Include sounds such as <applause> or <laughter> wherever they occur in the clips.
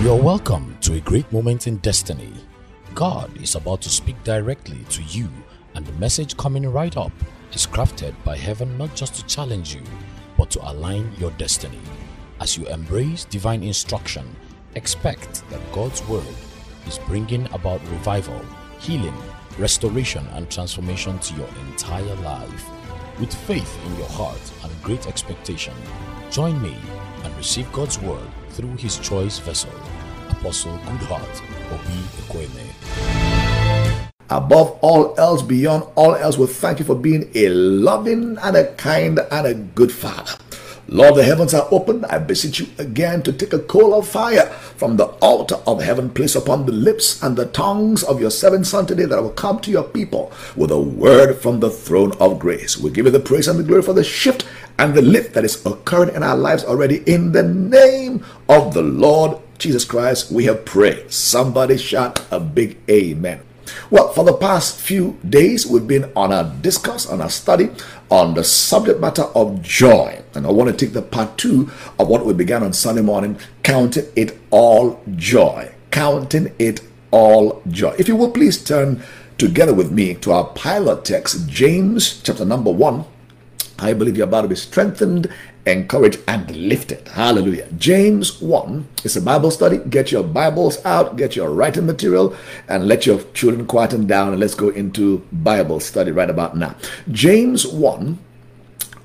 You're welcome to a great moment in destiny. God is about to speak directly to you, and the message coming right up is crafted by heaven not just to challenge you, but to align your destiny. As you embrace divine instruction, expect that God's word is bringing about revival, healing, restoration, and transformation to your entire life. With faith in your heart and great expectation, join me and receive God's word through his choice vessel, Apostle Goodheart Obi Ekweme. Above all else, beyond all else, we thank you for being a loving and a kind and a good father. Lord, the heavens are open. I beseech you again to take a coal of fire from the altar of heaven, place upon the lips and the tongues of your seven son today that I will come to your people with a word from the throne of grace. We give you the praise and the glory for the shift and the lift that is occurring in our lives already. In the name of the Lord Jesus Christ, we have prayed. Somebody shout a big amen. Well, for the past few days, we've been on a discourse, on a study on the subject matter of joy. And I want to take the part two of what we began on Sunday morning, counting it all joy. Counting it all joy. If you will please turn together with me to our pilot text, James chapter number one. I believe you're about to be strengthened encouraged, and lifted. Hallelujah. James 1 is a Bible study. Get your Bibles out, get your writing material, and let your children quieten down, and let's go into Bible study right about now. James 1,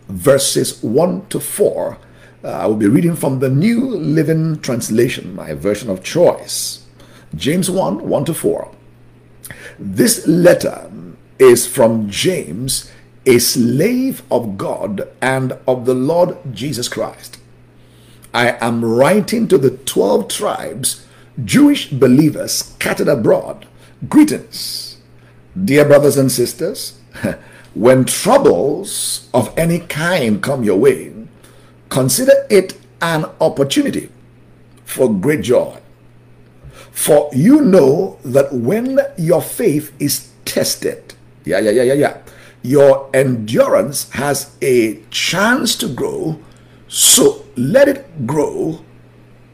verses 1 to 4. Uh, I will be reading from the New Living Translation, my version of choice. James 1, 1 to 4. This letter is from James a slave of God and of the Lord Jesus Christ. I am writing to the 12 tribes, Jewish believers scattered abroad. Greetings, dear brothers and sisters. <laughs> when troubles of any kind come your way, consider it an opportunity for great joy. For you know that when your faith is tested, yeah, yeah, yeah, yeah, yeah your endurance has a chance to grow. So let it grow.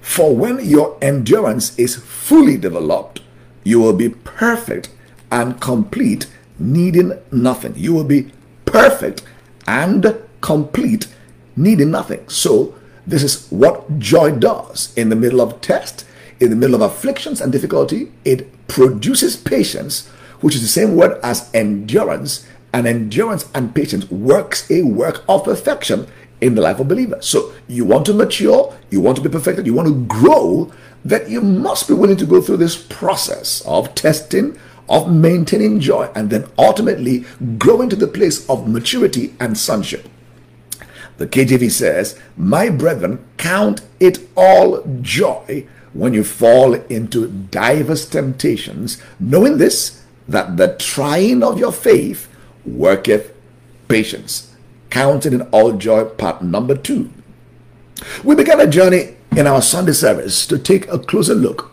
For when your endurance is fully developed, you will be perfect and complete, needing nothing. You will be perfect and complete, needing nothing. So, this is what joy does in the middle of test, in the middle of afflictions and difficulty. It produces patience, which is the same word as endurance, and endurance and patience works a work of perfection in the life of believers. So you want to mature, you want to be perfected, you want to grow, that you must be willing to go through this process of testing, of maintaining joy, and then ultimately growing to the place of maturity and sonship. The KJV says, My brethren, count it all joy when you fall into diverse temptations, knowing this, that the trying of your faith worketh patience. Counted in all joy, part number two. We began a journey in our Sunday service to take a closer look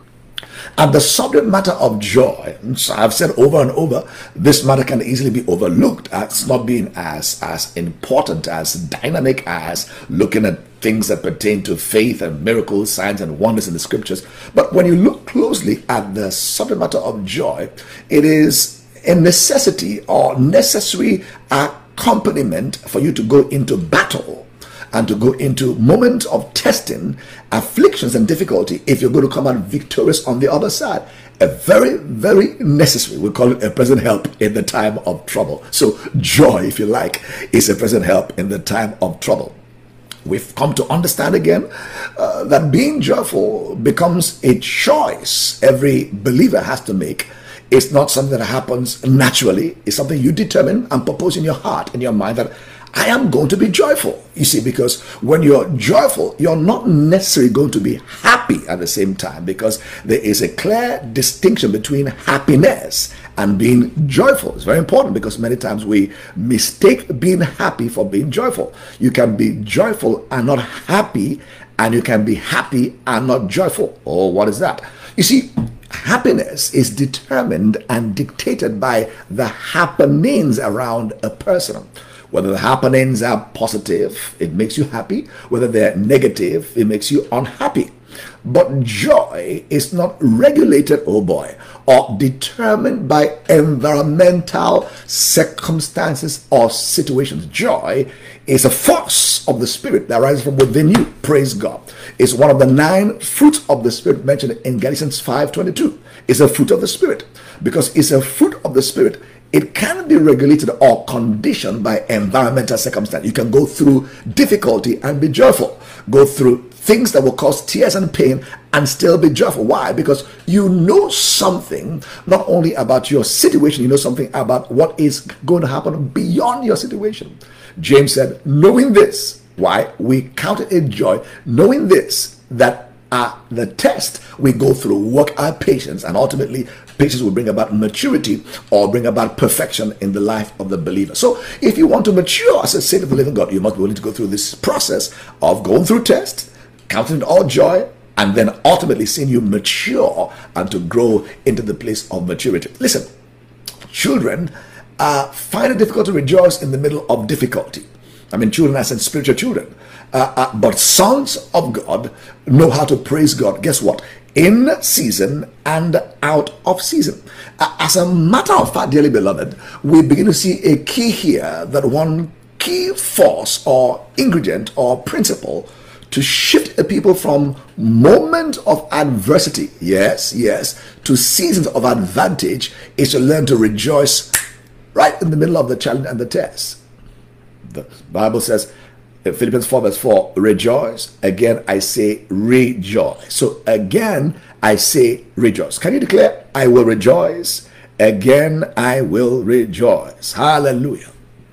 at the subject matter of joy. So I've said over and over, this matter can easily be overlooked as not being as, as important, as dynamic as looking at things that pertain to faith and miracles, signs and wonders in the scriptures. But when you look closely at the subject matter of joy, it is a necessity or necessary accompaniment for you to go into battle and to go into moments of testing, afflictions, and difficulty if you're going to come out victorious on the other side. A very, very necessary, we call it a present help in the time of trouble. So, joy, if you like, is a present help in the time of trouble. We've come to understand again uh, that being joyful becomes a choice every believer has to make it's not something that happens naturally. It's something you determine and propose in your heart, and your mind that I am going to be joyful. You see, because when you're joyful, you're not necessarily going to be happy at the same time because there is a clear distinction between happiness and being joyful. It's very important because many times we mistake being happy for being joyful. You can be joyful and not happy, and you can be happy and not joyful. Oh, what is that? You see, happiness is determined and dictated by the happenings around a person. Whether the happenings are positive, it makes you happy. Whether they're negative, it makes you unhappy. But joy is not regulated, oh boy, or determined by environmental circumstances or situations. Joy is a force of the Spirit that rises from within you. Praise God. It's one of the nine fruits of the Spirit mentioned in Galatians 5.22. It's a fruit of the Spirit because it's a fruit of the Spirit it can be regulated or conditioned by environmental circumstance. You can go through difficulty and be joyful, go through things that will cause tears and pain and still be joyful. Why? Because you know something not only about your situation, you know something about what is going to happen beyond your situation. James said, knowing this, why? We count it a joy, knowing this, that uh, the test we go through work our patience and ultimately patience will bring about maturity or bring about perfection in the life of the believer. So, if you want to mature as a saint of the living God, you must be willing to go through this process of going through tests, counting all joy, and then ultimately seeing you mature and to grow into the place of maturity. Listen, children uh, find it difficult to rejoice in the middle of difficulty. I mean, children, as in spiritual children. Uh, uh, but sons of God know how to praise God. Guess what? in season and out of season. As a matter of fact, dearly beloved, we begin to see a key here that one key force or ingredient or principle to shift a people from moment of adversity, yes, yes, to seasons of advantage is to learn to rejoice right in the middle of the challenge and the test. The Bible says, Philippians 4 verse 4, rejoice. Again, I say rejoice. So again, I say rejoice. Can you declare, I will rejoice? Again, I will rejoice. Hallelujah.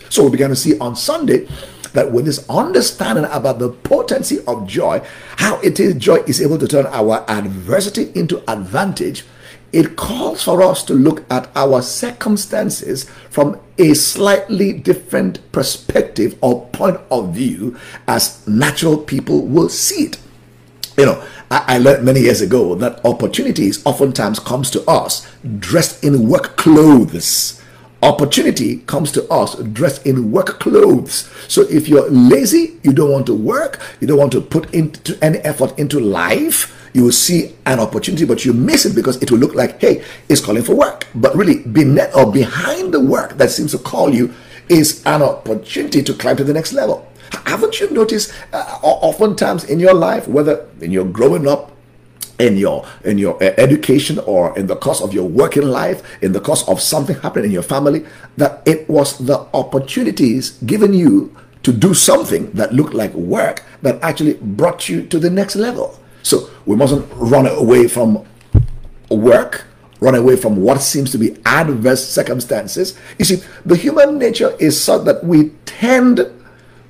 So we began to see on Sunday that with this understanding about the potency of joy, how it is joy is able to turn our adversity into advantage it calls for us to look at our circumstances from a slightly different perspective or point of view as natural people will see it. You know, I, I learned many years ago that opportunities oftentimes comes to us dressed in work clothes opportunity comes to us dressed in work clothes. So if you're lazy, you don't want to work, you don't want to put into any effort into life, you will see an opportunity, but you miss it because it will look like, hey, it's calling for work. But really, beneath or behind the work that seems to call you is an opportunity to climb to the next level. Haven't you noticed uh, oftentimes in your life, whether in you're growing up, in your in your uh, education or in the course of your working life in the course of something happening in your family that it was the opportunities given you to do something that looked like work that actually brought you to the next level so we mustn't run away from work, run away from what seems to be adverse circumstances. You see, the human nature is such that we tend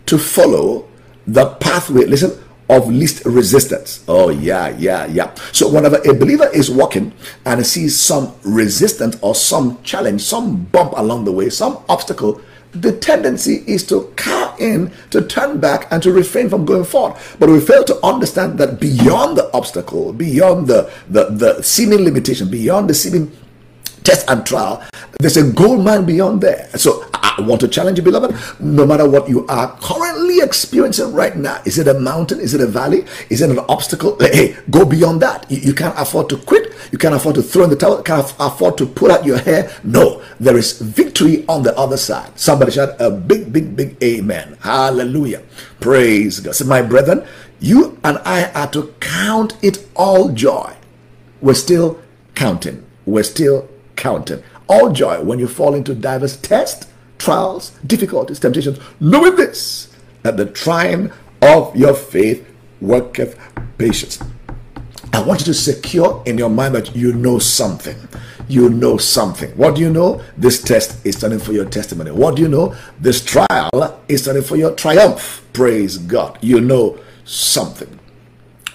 to follow the pathway, listen, of least resistance. Oh, yeah, yeah, yeah. So, whenever a believer is walking and sees some resistance or some challenge, some bump along the way, some obstacle, the tendency is to cower in, to turn back, and to refrain from going forward. But we fail to understand that beyond the obstacle, beyond the, the, the seeming limitation, beyond the seeming test and trial, there's a gold mine beyond there. So I want to challenge you, beloved, no matter what you are currently experiencing right now. Is it a mountain? Is it a valley? Is it an obstacle? Hey, go beyond that. You, you can't afford to quit. You can't afford to throw in the towel. You can't afford to pull out your hair. No, there is victory on the other side. Somebody shout a big, big, big amen. Hallelujah. Praise God. So, my brethren, you and I are to count it all joy. We're still counting. We're still counting. All joy when you fall into diverse tests, trials, difficulties, temptations, knowing this, that the trying of your faith worketh patience. I want you to secure in your mind that you know something. You know something. What do you know? This test is standing for your testimony. What do you know? This trial is standing for your triumph. Praise God. You know something.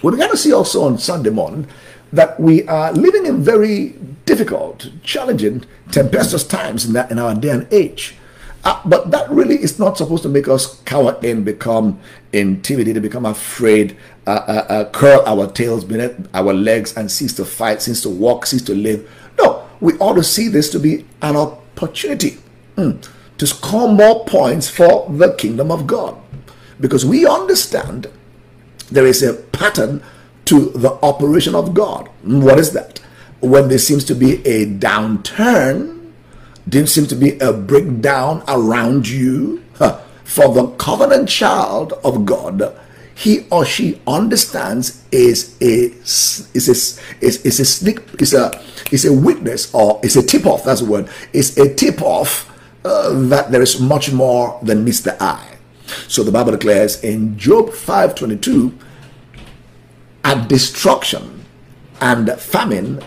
We began to see also on Sunday morning that we are living in very difficult, challenging, tempestuous times in, that, in our day and age. Uh, but that really is not supposed to make us cower in, become intimidated, become afraid, uh, uh, uh, curl our tails beneath our legs and cease to fight, cease to walk, cease to live. No, we ought to see this to be an opportunity mm, to score more points for the kingdom of God. Because we understand there is a pattern to the operation of God. What is that? When there seems to be a downturn, there seems to be a breakdown around you, for the covenant child of God, he or she understands is a is a is, is a sneak is a is a witness or is a tip off. That's the word. Is a tip off uh, that there is much more than meets the eye. So the Bible declares in Job five twenty two at destruction and famine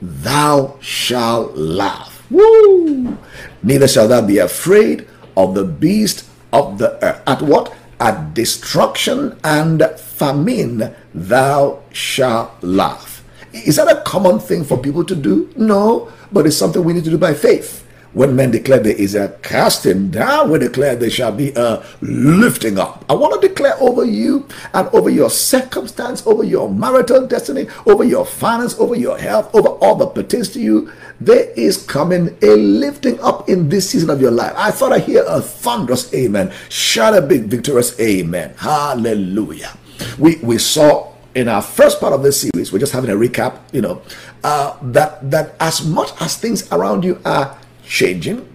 thou shalt laugh. Woo! Neither shall thou be afraid of the beast of the earth. At what? At destruction and famine thou shalt laugh. Is that a common thing for people to do? No, but it's something we need to do by faith. When men declare there is a casting down, we declare there shall be a lifting up. I want to declare over you and over your circumstance, over your marital destiny, over your finance, over your health, over all that pertains to you. There is coming a lifting up in this season of your life. I thought I hear a thunderous amen. Shout a big victorious amen. Hallelujah. We we saw in our first part of this series, we're just having a recap, you know, uh, that that as much as things around you are changing,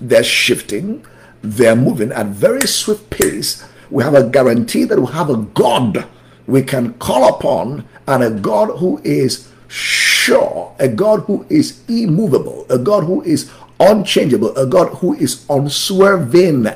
they're shifting, they're moving at very swift pace. We have a guarantee that we have a God we can call upon and a God who is sure, a God who is immovable, a God who is unchangeable, a God who is unswerving.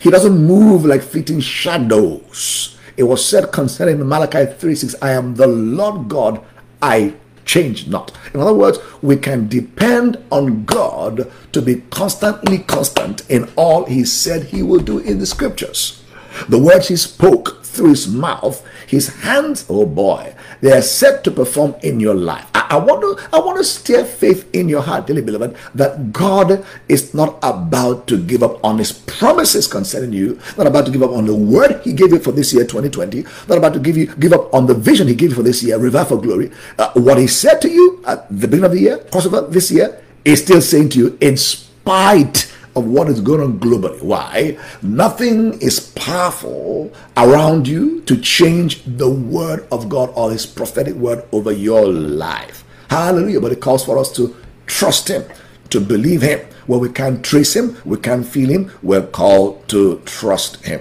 He doesn't move like fleeting shadows. It was said concerning Malachi 3 6, I am the Lord God, I change not. In other words, we can depend on God to be constantly constant in all He said He will do in the scriptures. The words He spoke through His mouth, His hands, oh boy, they are set to perform in your life. I, I, want to I want to steer faith in your heart, dearly beloved, that God is not about to give up on his promises concerning you, not about to give up on the word he gave you for this year 2020, not about to give you give up on the vision he gave you for this year, Revive for Glory. Uh, what he said to you at the beginning of the year, crossover this year, is still saying to you, in spite of what is going on globally. Why? Nothing is powerful around you to change the word of God or his prophetic word over your life. Hallelujah. But it calls for us to trust him, to believe him. Where we can't trace him, we can't feel him, we're called to trust him.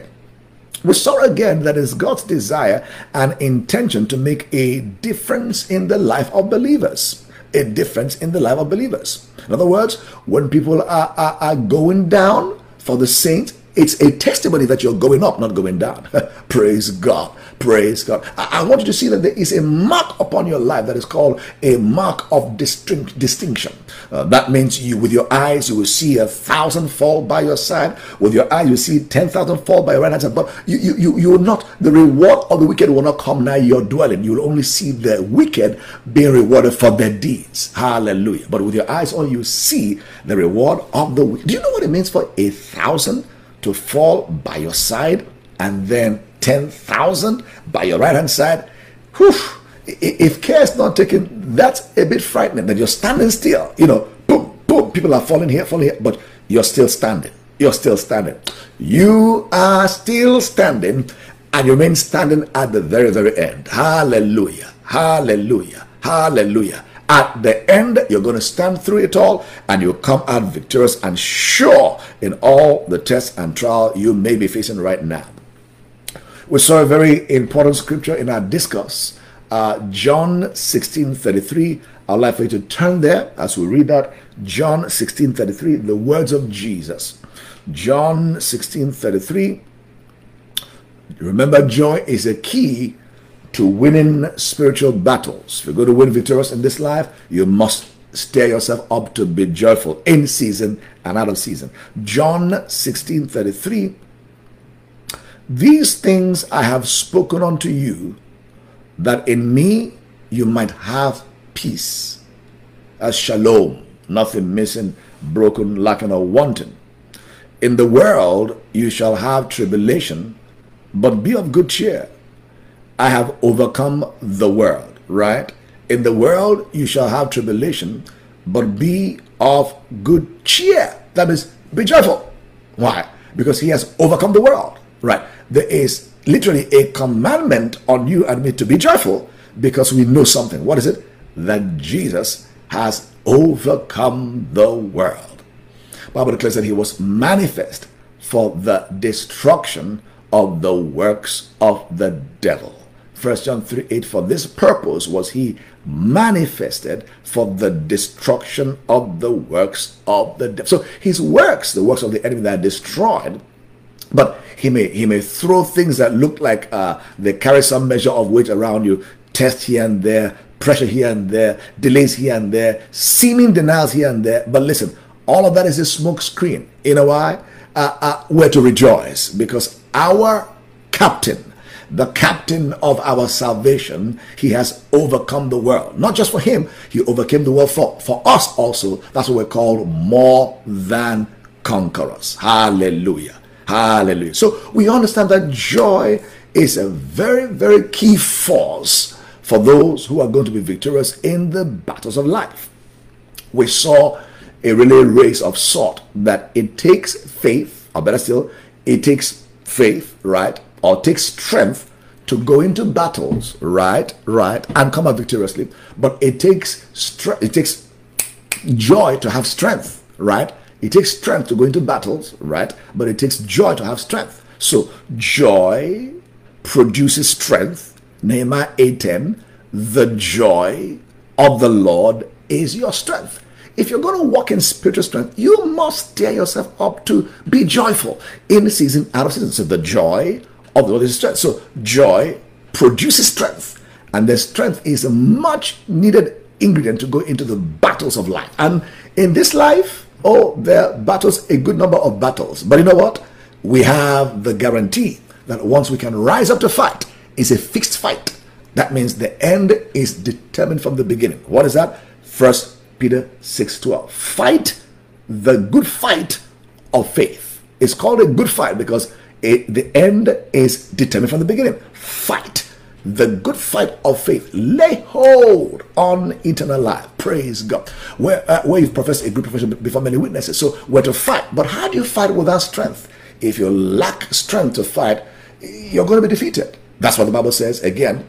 We saw again that it's God's desire and intention to make a difference in the life of believers a difference in the life of believers. In other words, when people are, are, are going down for the saint, it's a testimony that you're going up, not going down. <laughs> Praise God. Praise God. I, I, want you to see that there is a mark upon your life that is called a mark of distinct, distinction. Uh, that means you, with your eyes, you will see a thousand fall by your side. With your eyes, you see ten thousand fall by your right hand side. But you, you, you, you will not, the reward of the wicked will not come nigh your dwelling. You will only see the wicked being rewarded for their deeds. Hallelujah. But with your eyes on, you see the reward of the wicked. Do you know what it means for a thousand? To fall by your side and then 10,000 by your right hand side. Whew, if care is not taken, that's a bit frightening that you're standing still. You know, boom, boom, people are falling here, falling here, but you're still standing. You're still standing. You are still standing and you remain standing at the very, very end. Hallelujah. Hallelujah. Hallelujah. At the end, you're going to stand through it all and you'll come out victorious and sure in all the tests and trial you may be facing right now. We saw a very important scripture in our discourse, uh, John 16 33. I'd like for you to turn there as we read that. John 16 33, the words of Jesus. John 16 33. Remember, joy is a key to winning spiritual battles. If you're going to win victorious in this life, you must stir yourself up to be joyful in season and out of season. John 16 33. These things I have spoken unto you, that in me you might have peace. As shalom, nothing missing, broken, lacking, or wanting. In the world you shall have tribulation, but be of good cheer I have overcome the world, right? In the world you shall have tribulation, but be of good cheer. That means be joyful. Why? Because he has overcome the world, right? There is literally a commandment on you and me to be joyful Because we know something. What is it? That Jesus has overcome the world. Bible declares that he was manifest for the destruction of the works of the devil. 1 John 3 8, for this purpose was he manifested for the destruction of the works of the devil. So his works, the works of the enemy that are destroyed, but he may he may throw things that look like uh, they carry some measure of weight around you, test here and there, pressure here and there, delays here and there, seeming denials here and there. But listen, all of that is a smoke screen. You know why? Uh, uh, we're to rejoice because our captain the captain of our salvation, he has overcome the world. Not just for him, he overcame the world for, for us also. That's what we're called more than conquerors. Hallelujah. Hallelujah. So we understand that joy is a very, very key force for those who are going to be victorious in the battles of life. We saw a relay race of sort that it takes faith, or better still, it takes faith, right? Or take strength to go into battles, right, right, and come out victoriously. But it takes strength. It takes joy to have strength, right? It takes strength to go into battles, right? But it takes joy to have strength. So joy produces strength. Nehemiah 8:10. The joy of the Lord is your strength. If you're going to walk in spiritual strength, you must tear yourself up to be joyful in season, out of season. So the joy of the strength. So joy produces strength, and the strength is a much needed ingredient to go into the battles of life. And in this life, oh, there are battles, a good number of battles. But you know what? We have the guarantee that once we can rise up to fight, it's a fixed fight. That means the end is determined from the beginning. What is that? First Peter 6:12. Fight the good fight of faith. It's called a good fight because it, the end is determined from the beginning. Fight the good fight of faith. Lay hold on eternal life. Praise God. Where, uh, where you've professed a good profession before many witnesses. So we're to fight. But how do you fight without strength? If you lack strength to fight, you're going to be defeated. That's what the Bible says again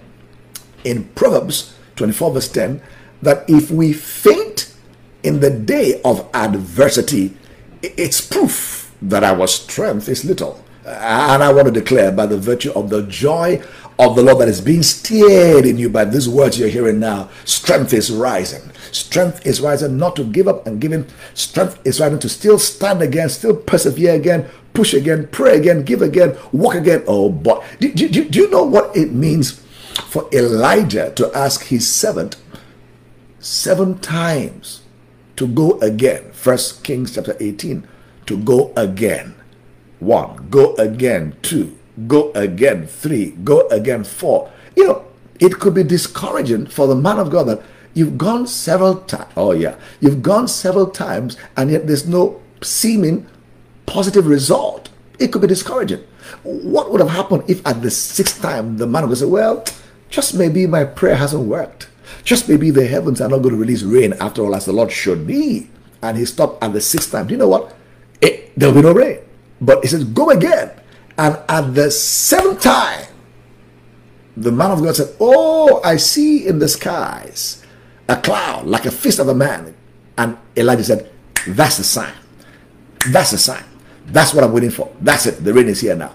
in Proverbs 24, verse 10, that if we faint in the day of adversity, it's proof that our strength is little. And I want to declare by the virtue of the joy of the Lord that is being stirred in you by these words you're hearing now, strength is rising. Strength is rising not to give up and give. Strength is rising to still stand again, still persevere again, push again, pray again, give again, walk again. Oh, but do, do, do you know what it means for Elijah to ask his servant seven times to go again? First Kings chapter 18, to go again. One, go again. Two, go again. Three, go again. Four. You know, it could be discouraging for the man of God that you've gone several times. Oh, yeah. You've gone several times and yet there's no seeming positive result. It could be discouraging. What would have happened if at the sixth time the man would say, Well, just maybe my prayer hasn't worked. Just maybe the heavens are not going to release rain after all, as the Lord should be. And he stopped at the sixth time. Do you know what? It, there'll be no rain. But he says, Go again. And at the seventh time, the man of God said, Oh, I see in the skies a cloud like a fist of a man. And Elijah said, That's the sign. That's the sign. That's what I'm waiting for. That's it. The rain is here now.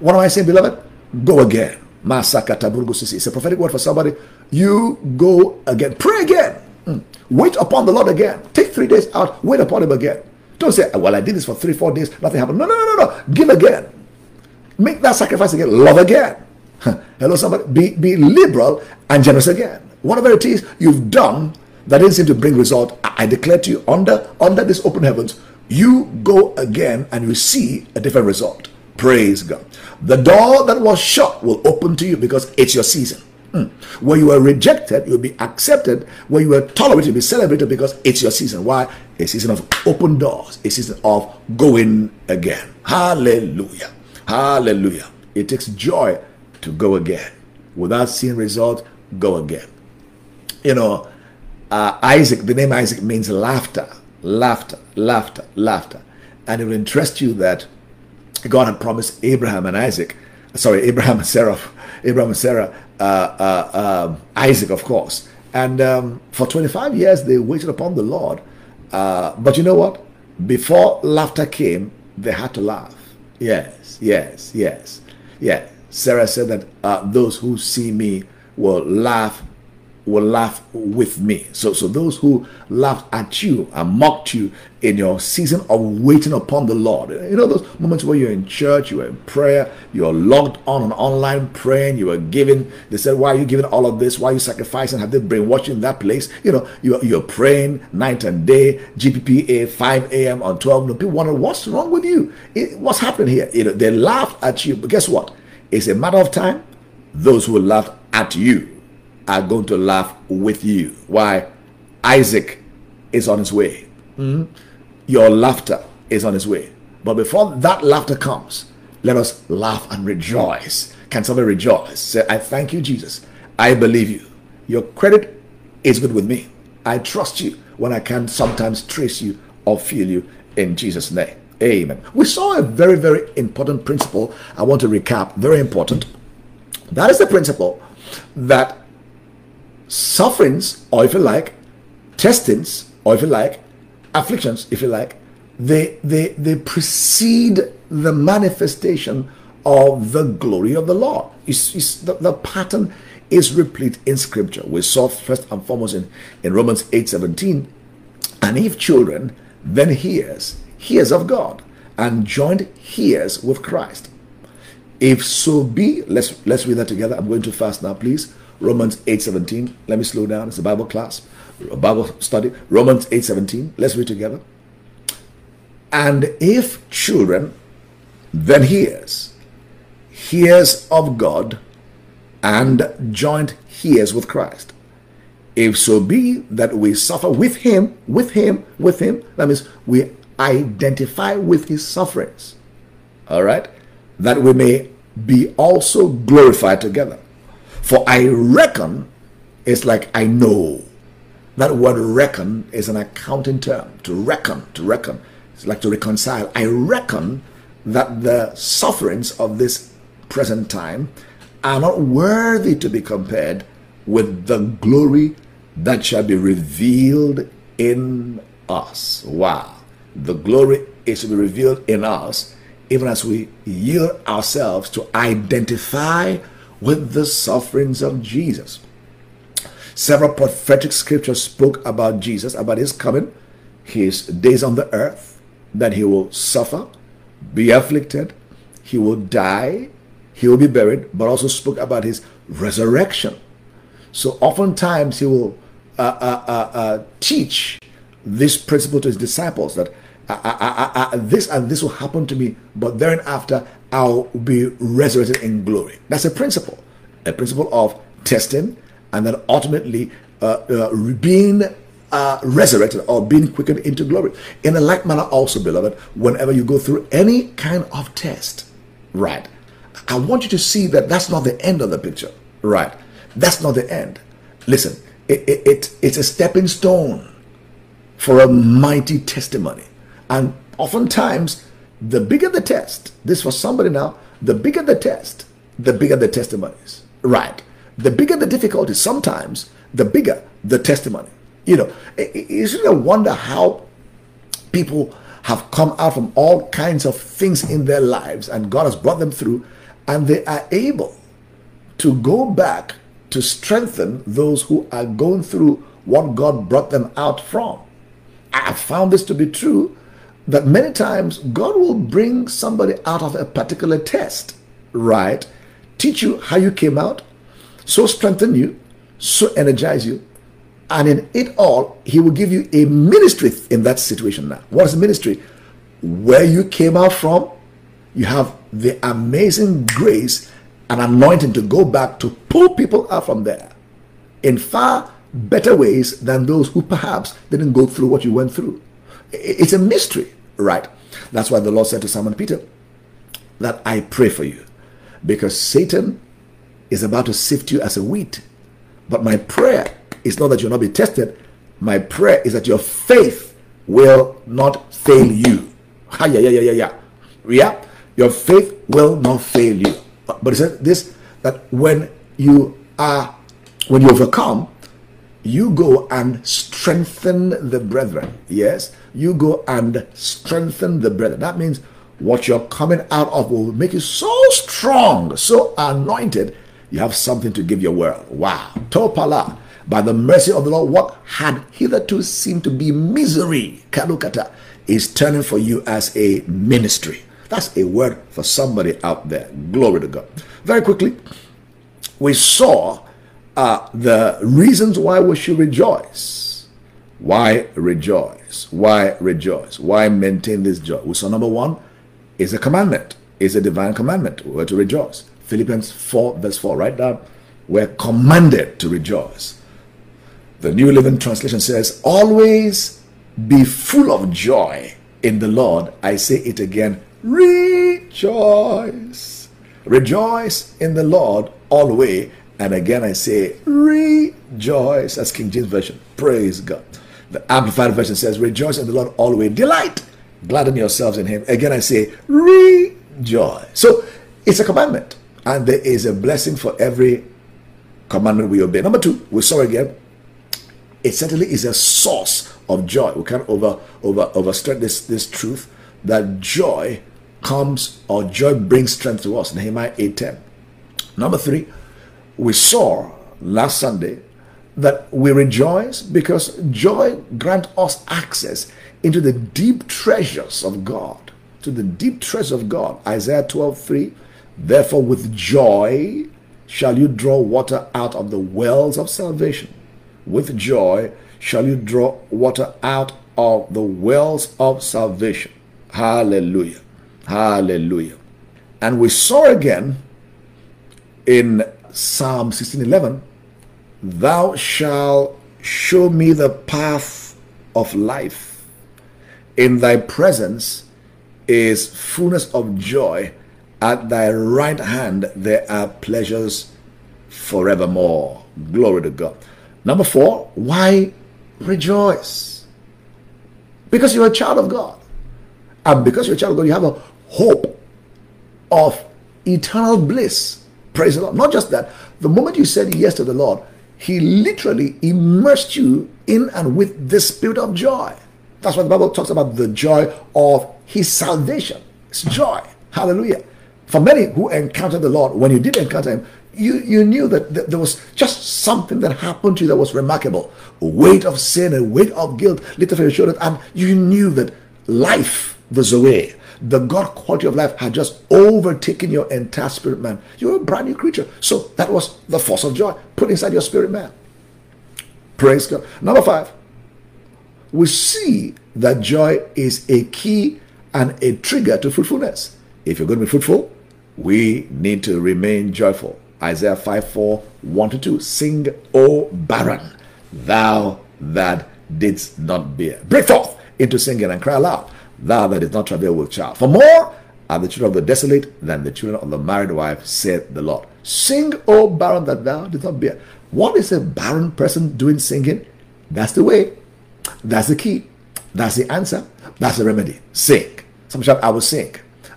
What am I saying, beloved? Go again. It's a prophetic word for somebody. You go again. Pray again. Mm. Wait upon the Lord again. Take three days out. Wait upon him again. Don't say, well, I did this for three, four days, nothing happened. No, no, no. Give again. Make that sacrifice again. Love again. Hello, somebody. Be, be liberal and generous again. Whatever it is you've done that didn't seem to bring result, I declare to you under, under this open heavens, you go again and you see a different result. Praise God. The door that was shut will open to you because it's your season. Mm. Where you were rejected, you'll be accepted. Where you were tolerated, you'll be celebrated because it's your season. Why? A season of open doors, a season of going again. Hallelujah. Hallelujah. It takes joy to go again. Without seeing results, go again. You know, uh, Isaac, the name Isaac means laughter, laughter, laughter, laughter. And it will interest you that God had promised Abraham and Isaac, sorry, Abraham and Sarah, Abraham and Sarah, uh, uh, um, Isaac, of course. And um, for 25 years, they waited upon the Lord. Uh, but you know what? Before laughter came, they had to laugh. Yes, yes, yes. Yeah. Sarah said that uh, those who see me will laugh will laugh with me. So, so those who laughed at you and mocked you in your season of waiting upon the Lord, you know those moments where you're in church, you are in prayer, you're logged on an online praying, you are giving. They said, "Why are you giving all of this? Why are you sacrificing? Have they brainwashed you in that place?" You know, you're you're praying night and day, GPPA 5 a.m. on 12. No, people wonder what's wrong with you. It, what's happening here? You know, they laughed at you, but guess what? It's a matter of time. Those who laughed at you are going to laugh with you. Why? Isaac is on his way. Mm-hmm. Your laughter is on his way. But before that laughter comes, let us laugh and rejoice. Can somebody rejoice? Say, I thank you, Jesus. I believe you. Your credit is good with me. I trust you when I can sometimes trace you or feel you in Jesus' name. Amen. We saw a very, very important principle. I want to recap. Very important. That is the principle that sufferings, or if you like, testings, or if you like, afflictions, if you like, they they they precede the manifestation of the glory of the Lord. It's, it's the, the pattern is replete in scripture. We saw first and foremost in, in Romans 8 17. And if children, then hears, hears of God, and joined hears with Christ. If so be, let's let's read that together. I'm going to fast now, please. Romans 8:17. Let me slow down. It's a Bible class, a Bible study. Romans 8:17. Let's read together. And if children, then hears, hears of God, and joint hears with Christ. If so be that we suffer with him, with him, with him, that means we identify with his sufferings. All right? That we may be also glorified together. For I reckon is like I know. That word reckon is an accounting term. To reckon, to reckon. It's like to reconcile. I reckon that the sufferings of this present time are not worthy to be compared with the glory that shall be revealed in us. Wow. The glory is to be revealed in us even as we yield ourselves to identify with the sufferings of Jesus. Several prophetic scriptures spoke about Jesus, about his coming, his days on the earth, that he will suffer, be afflicted, he will die, he will be buried, but also spoke about his resurrection. So oftentimes he will uh, uh, uh, uh teach this principle to his disciples that uh, uh, this and this will happen to me, but thereafter I'll be resurrected in glory. That's a principle, a principle of testing and then ultimately uh, uh, being uh, resurrected or being quickened into glory. In a like manner, also, beloved, whenever you go through any kind of test, right? I want you to see that that's not the end of the picture, right? That's not the end. Listen, it, it, it it's a stepping stone for a mighty testimony. And oftentimes, the bigger the test, this for somebody now, the bigger the test, the bigger the testimonies. Right. The bigger the difficulty, sometimes the bigger the testimony. You know, it's really a wonder how people have come out from all kinds of things in their lives and God has brought them through and they are able to go back to strengthen those who are going through what God brought them out from. I have found this to be true that many times God will bring somebody out of a particular test, right? Teach you how you came out, so strengthen you, so energize you, and in it all, He will give you a ministry in that situation now. What is ministry? Where you came out from, you have the amazing grace and anointing to go back to pull people out from there in far better ways than those who perhaps didn't go through what you went through. It's a mystery right. That's why the Lord said to Simon Peter that I pray for you because Satan is about to sift you as a wheat. But my prayer is not that you'll not be tested. My prayer is that your faith will not fail you. yeah, yeah, yeah, yeah, yeah. Yeah, your faith will not fail you. But, it says this that when you uh, when you overcome, you go and strengthen the brethren. Yes, you go and strengthen the brethren. That means what you're coming out of will make you so strong, so anointed, you have something to give your world. Wow. Topala. By the mercy of the Lord, what had hitherto seemed to be misery, kalukata, is turning for you as a ministry. That's a word for somebody out there. Glory to God. Very quickly, we saw uh, the reasons why we should rejoice. Why rejoice? Why rejoice? Why maintain this joy? We saw number one is a commandment, is a divine commandment. We're to rejoice. Philippians 4, verse 4, right down. We're commanded to rejoice. The New Living Translation says, Always be full of joy in the Lord. I say it again, rejoice. Rejoice in the Lord always. And again, I say, rejoice. That's King James Version. Praise God. The Amplified Version says, Rejoice in the Lord always. Delight. Gladden yourselves in Him. Again, I say, rejoice. So it's a commandment. And there is a blessing for every commandment we obey. Number two, we saw again, it certainly is a source of joy. We can't over over overstress this this truth that joy comes or joy brings strength to us. Nehemiah 8:10. Number three, we saw last Sunday that we rejoice because joy grants us access into the deep treasures of God. To the deep treasures of God. Isaiah 12 3. Therefore, with joy shall you draw water out of the wells of salvation. With joy shall you draw water out of the wells of salvation. Hallelujah. Hallelujah. And we saw again in Psalm 16:11, Thou shalt show me the path of life. In thy presence is fullness of joy. At thy right hand there are pleasures forevermore. Glory to God. Number four, why rejoice? Because you're a child of God. And because you're a child of God, you have a hope of eternal bliss. Praise the Lord. Not just that, the moment you said yes to the Lord, He literally immersed you in and with the spirit of joy. That's what the Bible talks about the joy of His salvation. It's joy. Hallelujah. For many who encountered the Lord, when you did encounter Him, you, you knew that th- there was just something that happened to you that was remarkable. A weight of sin, a weight of guilt lifted from your shoulders, and you knew that life, the Zoe, the God quality of life had just overtaken your entire spirit man. You're a brand new creature. So that was the force of joy put inside your spirit man. Praise God. Number five, we see that joy is a key and a trigger to fruitfulness. If you're going to be fruitful, we need to remain joyful. Isaiah 5 4, 1 to 2. Sing, O barren, thou that didst not bear. Break forth into singing and cry aloud, thou that didst not travail with child. For more are the children of the desolate than the children of the married wife, said the Lord. Sing, O barren, that thou didst not bear. What is a barren person doing singing? That's the way. That's the key. That's the answer. That's the remedy. Sing. Some shout, I will sing.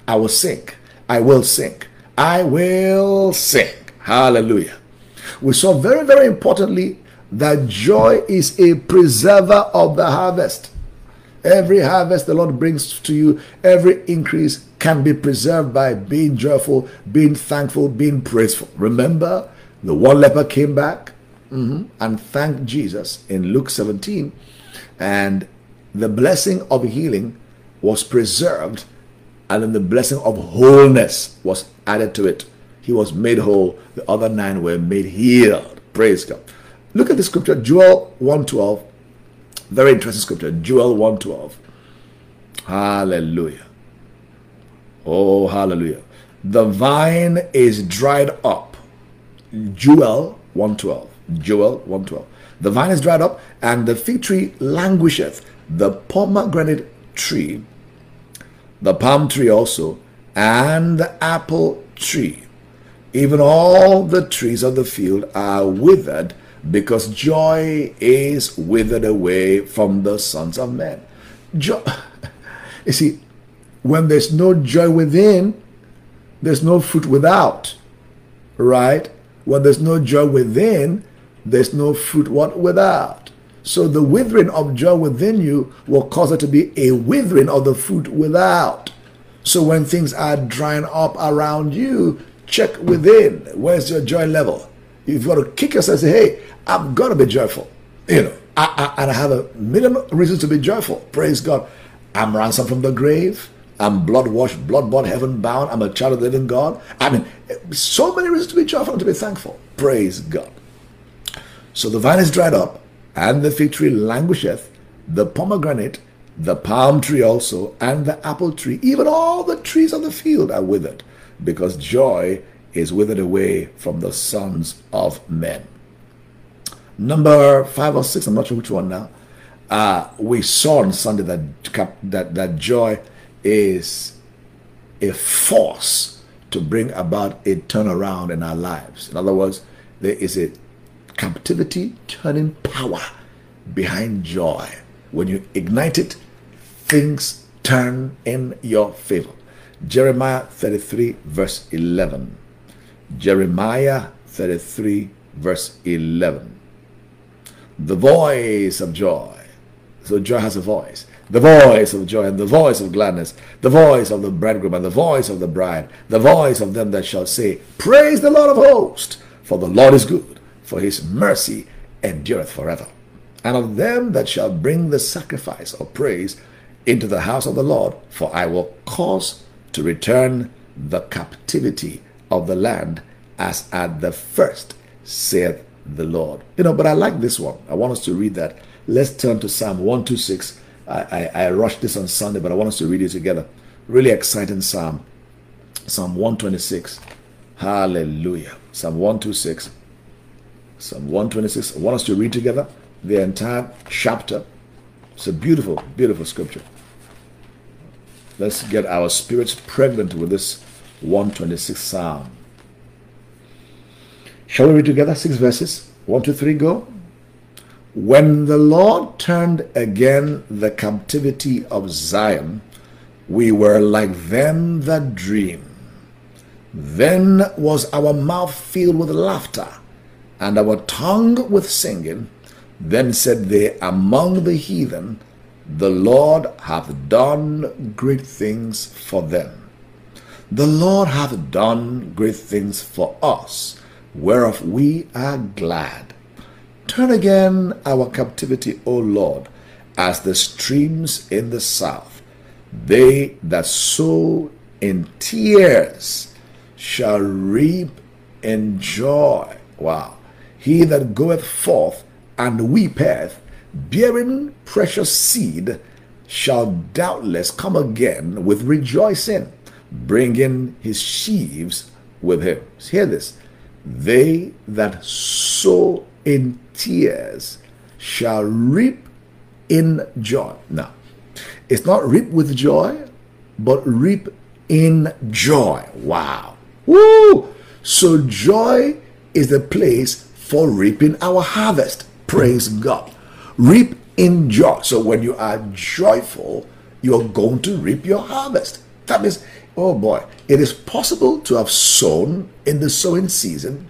I will sing. I will sing. I will sing. Hallelujah. We saw very, very importantly that joy is a preserver of the harvest. Every harvest the Lord brings to you, every increase can be preserved by being joyful, being thankful, being praiseful. Remember, the one leper came back mm-hmm, and thanked Jesus in Luke 17, and the blessing of healing was preserved, and then the blessing of wholeness was added to it. He was made whole, the other nine were made healed. Praise God. Look at the scripture, Joel 112. Very interesting scripture, Joel 112. Hallelujah. Oh, hallelujah. The vine is dried up. Joel 112. Joel 112. The vine is dried up, and the fig tree languisheth. The pomegranate tree, the palm tree also, and the apple tree. Even all the trees of the field are withered, because joy is withered away from the sons of men. <laughs> You see, when there's no joy within, there's no fruit without, right? When there's no joy within, there's no fruit what without. So the withering of joy within you will cause it to be a withering of the fruit without. So when things are drying up around you, check within. Where's your joy level? You've got to kick yourself and say, hey, I've got to be joyful. You know, I, I, and I have a million reasons to be joyful. Praise God. I'm ransomed from the grave. I'm blood washed, blood bought, heaven bound. I'm a child of the living God. I mean, so many reasons to be joyful and to be thankful. Praise God. So the vine is dried up, and the fig tree languisheth, the pomegranate, the palm tree also, and the apple tree, even all the trees of the field are withered, because joy is withered away from the sons of men. Number five or six, I'm not sure which one now. Uh, we saw on Sunday that, that, that joy is a force to bring about a turnaround in our lives. In other words, there is a captivity turning power behind joy. When you ignite it, things turn in your favor. Jeremiah 33, verse 11. Jeremiah 33, verse 11. The voice of joy. So joy has a voice. The voice of joy and the voice of gladness, the voice of the bridegroom and the voice of the bride, the voice of them that shall say, Praise the Lord of hosts, for the Lord is good for his mercy endureth forever. And of them that shall bring the sacrifice of praise into the house of the Lord, for I will cause to return the captivity of the land as at the first, saith the Lord. You know, but I like this one. I want us to read that. Let's turn to Psalm 126. I, I, I rushed this on Sunday, but I want us to read it together. Really exciting Psalm. Psalm 126. Hallelujah. Psalm 126. Psalm 126. I want us to read together the entire chapter. It's a beautiful, beautiful scripture. Let's get our spirits pregnant with this 126 Psalm. Shall we read together six verses? One, two, three, go. When the Lord turned again the captivity of Zion, we were like them that dream. Then was our mouth filled with laughter and our tongue with singing. Then said they among the heathen, The Lord hath done great things for them. The Lord hath done great things for us, whereof we are glad. Turn again our captivity, O Lord, as the streams in the south. They that sow in tears shall reap in joy. Wow. He that goeth forth and weepeth, bearing precious seed, shall doubtless come again with rejoicing, bringing his sheaves with him. Hear this. They that sow in tears shall reap in joy. Now, it's not reap with joy, but reap in joy. Wow. Woo! So joy is the place for reaping our harvest. Praise God. Reap in joy. So when you are joyful, you're going to reap your harvest. That means, oh boy, it is possible to have sown in the sowing season.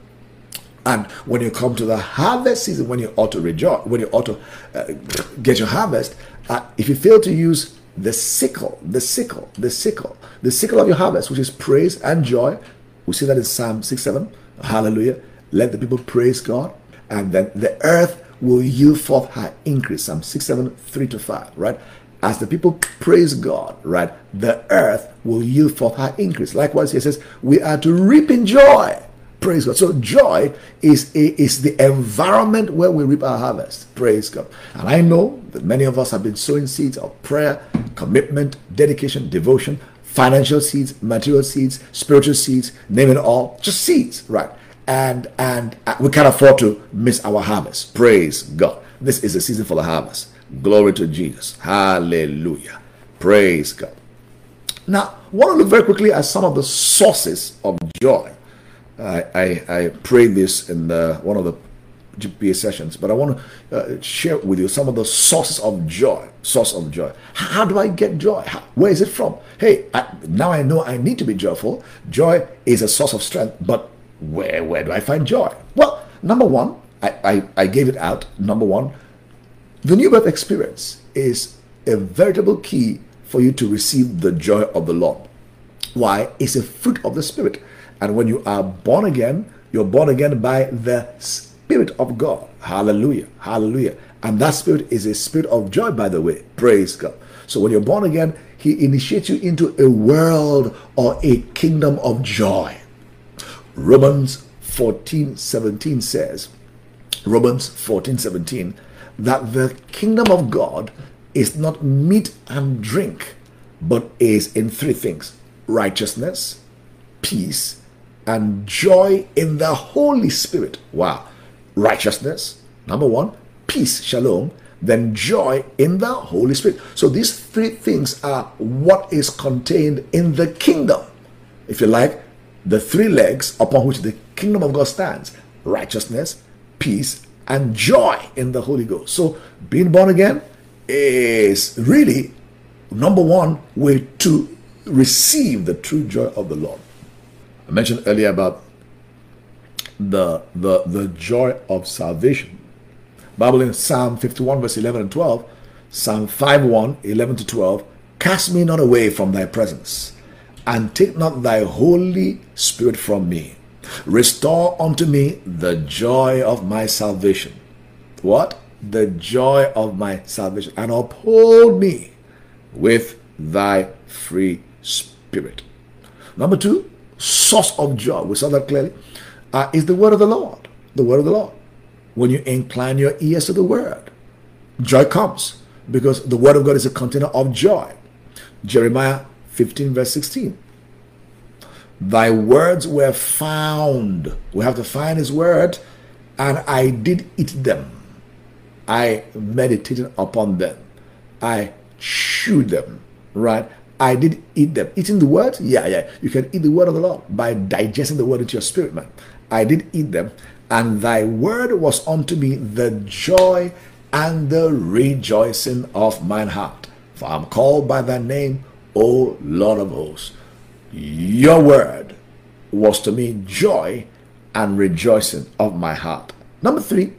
And when you come to the harvest season, when you ought to rejoice, when you ought to uh, get your harvest, uh, if you fail to use the sickle, the sickle, the sickle, the sickle of your harvest, which is praise and joy, we see that in Psalm 6 7. Hallelujah. Let the people praise God, and then the earth will yield forth her increase. Psalm 6, 7, 3 to 5, right? As the people praise God, right, the earth will yield forth her increase. Likewise, he says, we are to reap in joy. Praise God. So joy is, is the environment where we reap our harvest. Praise God. And I know that many of us have been sowing seeds of prayer, commitment, dedication, devotion, financial seeds, material seeds, spiritual seeds, name it all, just seeds, right? and and uh, we can't afford to miss our harvest. Praise God. This is a season for the harvest. Glory to Jesus. Hallelujah. Praise God. Now, I want to look very quickly at some of the sources of joy. I, I, I prayed this in the, one of the GPA sessions, but I want to uh, share with you some of the sources of joy. Source of joy. How do I get joy? How, where is it from? Hey, I, now I know I need to be joyful. Joy is a source of strength, but Where, where do I find joy? Well, number one, I, I, I gave it out. Number one, the new birth experience is a veritable key for you to receive the joy of the Lord. Why? It's a fruit of the Spirit. And when you are born again, you're born again by the Spirit of God. Hallelujah. Hallelujah. And that Spirit is a spirit of joy, by the way. Praise God. So when you're born again, He initiates you into a world or a kingdom of joy. Romans 14 17 says, Romans 14 17, that the kingdom of God is not meat and drink, but is in three things righteousness, peace, and joy in the Holy Spirit. Wow. Righteousness, number one, peace, shalom, then joy in the Holy Spirit. So these three things are what is contained in the kingdom. If you like, the three legs upon which the kingdom of God stands righteousness, peace, and joy in the Holy Ghost. So being born again is really number one way to receive the true joy of the Lord. I mentioned earlier about the the the joy of salvation. Bible in Psalm 51 verse 11 and 12, Psalm 51 11 to 12, cast me not away from thy presence, and take not thy holy spirit from me. Restore unto me the joy of my salvation. What? The joy of my salvation, and uphold me with thy free spirit. Number two, source of joy. We saw that clearly. Uh, is the word of the Lord. The word of the Lord. When you incline your ears to the word, joy comes because the word of God is a container of joy. Jeremiah 15, verse 16. Thy words were found. We have to find his word, and I did eat them. I meditated upon them. I chewed them, right? I did eat them. Eating the word? Yeah, yeah. You can eat the word of the Lord by digesting the word into your spirit, man. I did eat them, and thy word was unto me the joy and the rejoicing of mine heart. For I am called by thy name, O Lord of hosts. Your word was to me joy and rejoicing of my heart. Number three,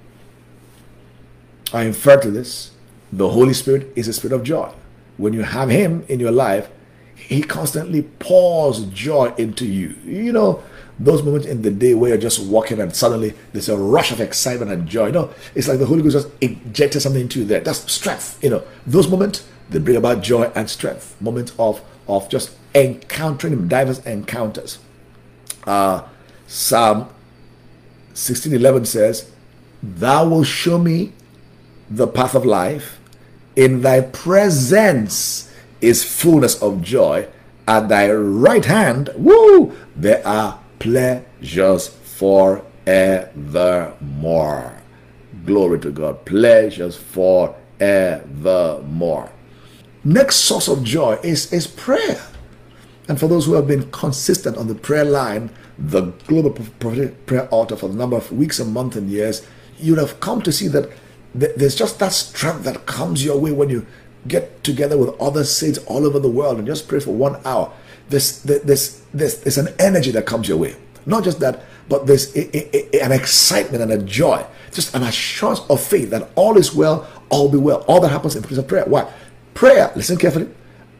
I infer to this the Holy Spirit is a spirit of joy. When you have Him in your life, He constantly pours joy into you. You know, those moments in the day where you're just walking and suddenly there's a rush of excitement and joy. You know, it's like the Holy Ghost just injected something into you there. That's strength. You know, those moments they bring about joy and strength. Moments of of just encountering Him, diverse encounters. Uh, Psalm 16:11 says, "Thou wilt show me the path of life. In thy presence is fullness of joy. At thy right hand, woo, there are pleasures forevermore. Glory to God. Pleasures forevermore. Next source of joy is, is prayer. And for those who have been consistent on the prayer line, the Global Prophetic Prayer Altar for the number of weeks and months and years, you'd have come to see that there's just that strength that comes your way when you get together with other saints all over the world and just pray for one hour. There's, there's, there's, there's an energy that comes your way. Not just that, but there's a, a, a, an excitement and a joy, just an assurance of faith that all is well, all be well. All that happens in the place of prayer. Why? Prayer, listen carefully,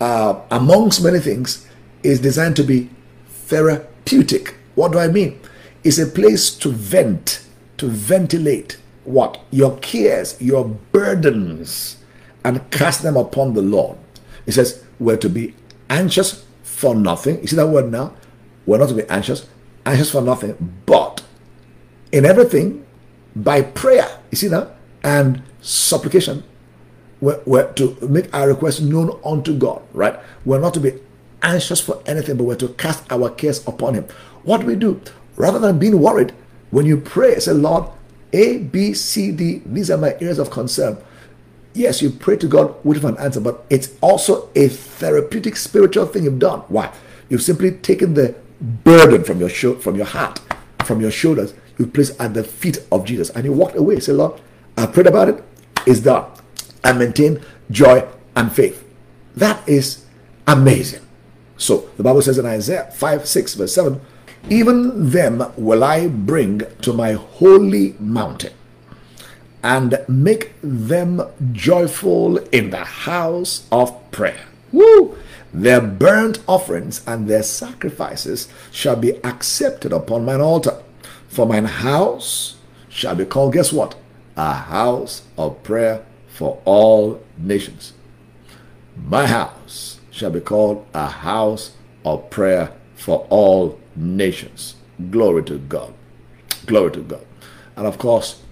uh, amongst many things, is designed to be therapeutic. What do I mean? It's a place to vent, to ventilate, what? Your cares, your burdens, and cast them upon the Lord. He says, we're to be anxious for nothing. You see that word now? We're not to be anxious, anxious for nothing, but in everything, by prayer, you see that? And supplication, we're, we're to make our requests known unto God, right? We're not to be anxious for anything, but we're to cast our cares upon Him. What do we do? Rather than being worried, when you pray, say, Lord, a, B, C, D, these are my areas of concern. Yes, you pray to God with an answer, but it's also a therapeutic spiritual thing you've done. Why? You've simply taken the burden from your sho- from your heart, from your shoulders, you place at the feet of Jesus, and you walked away. Say, Lord, I prayed about it, it's done. And maintain joy and faith. That is amazing. So the Bible says in Isaiah 5, 6, verse 7, Even them will I bring to my holy mountain and make them joyful in the house of prayer. Woo! Their burnt offerings and their sacrifices shall be accepted upon mine altar. For mine house shall be called, guess what? A house of prayer for all nations. My house shall be called a house of prayer for all nations. Glory to God. Glory to God. And of course,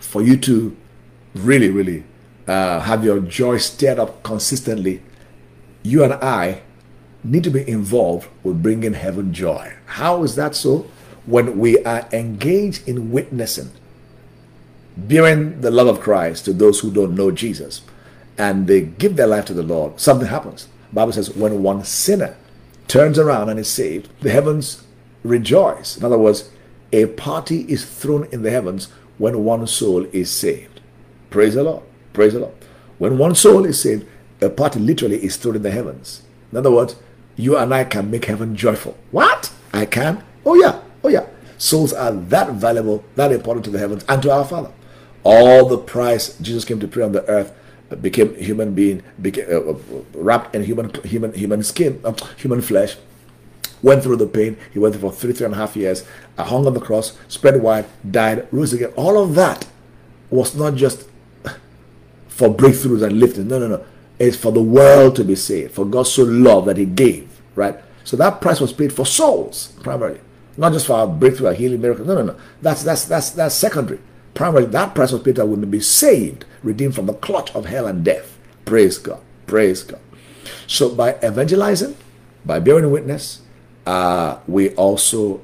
for you to really, really uh, have your joy stirred up consistently, you and I need to be involved with bringing heaven joy. How is that so? When we are engaged in witnessing, bearing the love of Christ to those who don't know Jesus, and they give their life to the Lord, something happens. The Bible says, when one sinner turns around and is saved, the heavens rejoice. In other words, a party is thrown in the heavens when one soul is saved. Praise the Lord. Praise the Lord. When one soul is saved, a party literally is thrown in the heavens. In other words, you and I can make heaven joyful. What? I can? Oh, yeah. Oh, yeah. Souls are that valuable, that important to the heavens and to our Father. All the price Jesus came to pay on the earth became human being, became uh, uh, wrapped in human human human skin, uh, human flesh, went through the pain. He went through for three, three and a half years, uh, hung on the cross, spread wide, died, rose again. All of that was not just for breakthroughs and lifting. No, no, no. It's for the world to be saved. For God so loved that He gave, right? So that price was paid for souls primarily, not just for our breakthrough, our healing, miracle. No, no, no. That's that's that's that's secondary. Primarily, that that we may be saved, redeemed from the clutch of hell and death. Praise God. Praise God. So by evangelizing, by bearing witness, uh, we also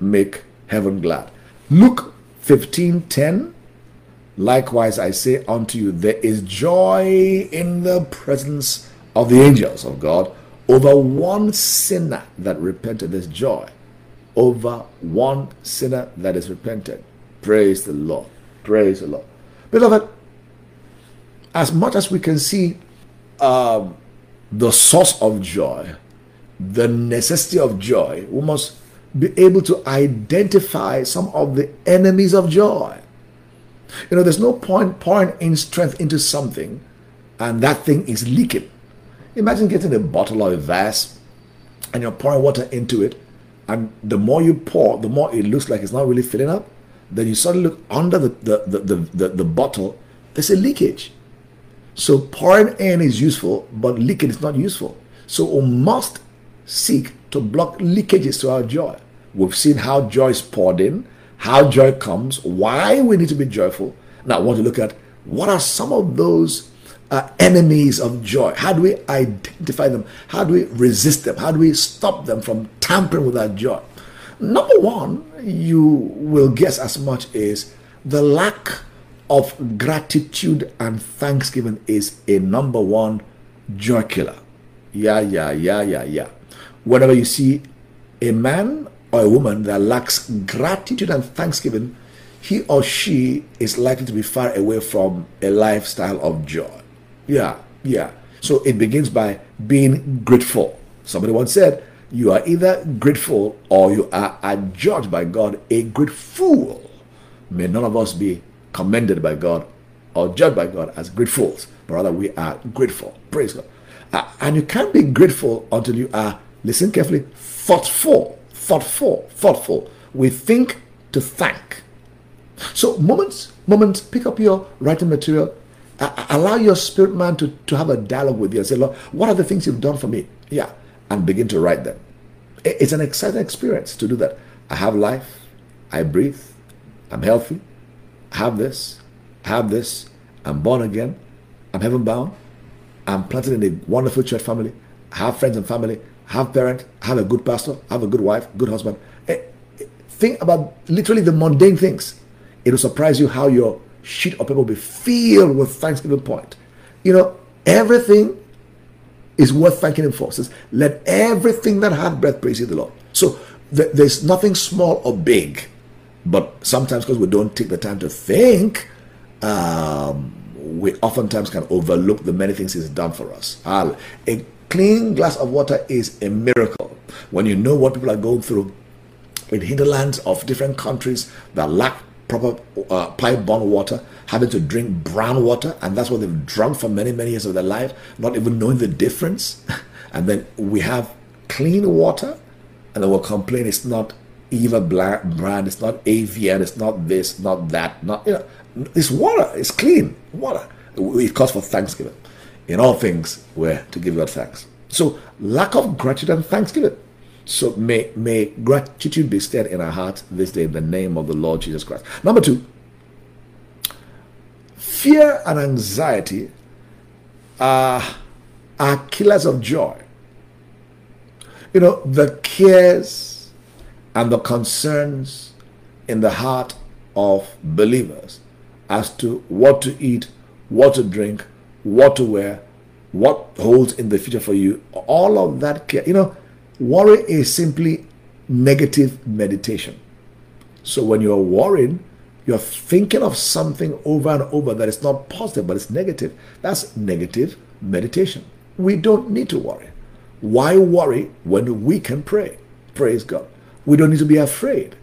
make heaven glad. Luke 15 10. Likewise, I say unto you, there is joy in the presence of the angels of God over one sinner that repented. There's joy over one sinner that is repented. Praise the Lord. Praise the Lord. Beloved, as much as we can see um, the source of joy, the necessity of joy, we must be able to identify some of the enemies of joy. You know, there's no point pouring in strength into something and that thing is leaking. Imagine getting a bottle or a vase and you're pouring water into it, and the more you pour, the more it looks like it's not really filling up. Then you suddenly look under the, the, the, the, the, bottle, there's a leakage. So pouring in is useful, but leaking is not useful. So we must seek to block leakages to our joy. We've seen how joy is poured in, how joy comes, why we need to be joyful. Now, I want to look at what are some of those uh, enemies of joy? How do we identify them? How do we resist them? How do we stop them from tampering with our joy? Number one, you will guess as much is the lack of gratitude and thanksgiving is a number one joy killer. Yeah, yeah, yeah, yeah, yeah whenever you see a man or a woman that lacks gratitude and thanksgiving, he or she is likely to be far away from a lifestyle of joy. Yeah, yeah. So it begins by being grateful. Somebody once said, You are either grateful or you are adjudged by God a great fool. May none of us be commended by God or judged by God as great fools, but rather we are grateful. Praise God. Uh, and you can't be grateful until you are Listen carefully. Thoughtful, thoughtful, thoughtful. We think to thank. So moments, moments, pick up your writing material. Uh, allow your spirit man to, to have a dialogue with you and say, Lord, what are the things you've done for me? Yeah. And begin to write them. It's an exciting experience to do that. I have life. I breathe. I'm healthy. I have this. I have this. I'm born again. I'm heaven bound. I'm planted in a wonderful church family. I have friends and family I have parent, have a good pastor, I have a good wife, good husband. Eh, think about literally the mundane things. It will surprise you how your sheet of paper will be filled with thanksgiving point. You know, everything is worth thanking him for. It says, let everything that hath breath praise the Lord. So th- there's nothing small or big, but sometimes because we don't take the time to think, um, we oftentimes can overlook the many things he's done for us. A clean glass of water is a miracle. When you know what people are going through in hinterlands of different countries that lack proper uh, pipe-borne water, having to drink brown water, and that's what they've drunk for many, many years of their life, not even knowing the difference. <laughs> and then we have clean water, and then we'll complain it's not Eva brand, it's not AVN, it's not this, not that, not you know, it's water, it's clean water. It calls for thanksgiving. In all things, we're to give God thanks. So lack of gratitude and thanksgiving. So may may gratitude be stirred in our hearts this day in the name of the Lord Jesus Christ. Number two, fear and anxiety are, are killers of joy. You know, the cares and the concerns in the heart of believers as to what to eat, what to drink, what to wear, what holds in the future for you, all of that care. You know, worry is simply negative meditation. So when you're worrying, you're thinking of something over and over that is not positive, but it's negative. That's negative meditation. We don't need to worry. Why worry when we can pray? Praise God. We don't need to be afraid.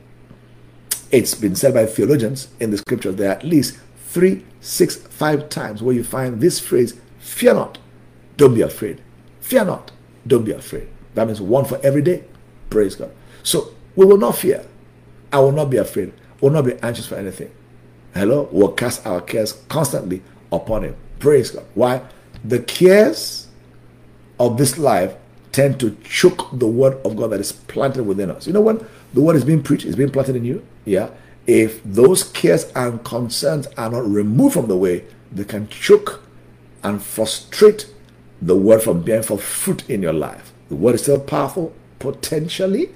It's been said by theologians in the scriptures there are at least three, six, five times where you find this phrase, fear not, don't be afraid. Fear not, don't be afraid. That means one for every day. Praise God. So we will not fear. I will not be afraid. Will not be anxious for anything. Hello? We'll cast our cares constantly upon Him. Praise God. Why? The cares of this life tend to choke the word of God that is planted within us. You know when the word is being preached, is being planted in you? Yeah. If those cares and concerns are not removed from the way, they can choke and frustrate the word from bearing forth fruit in your life. The word is still powerful, potentially,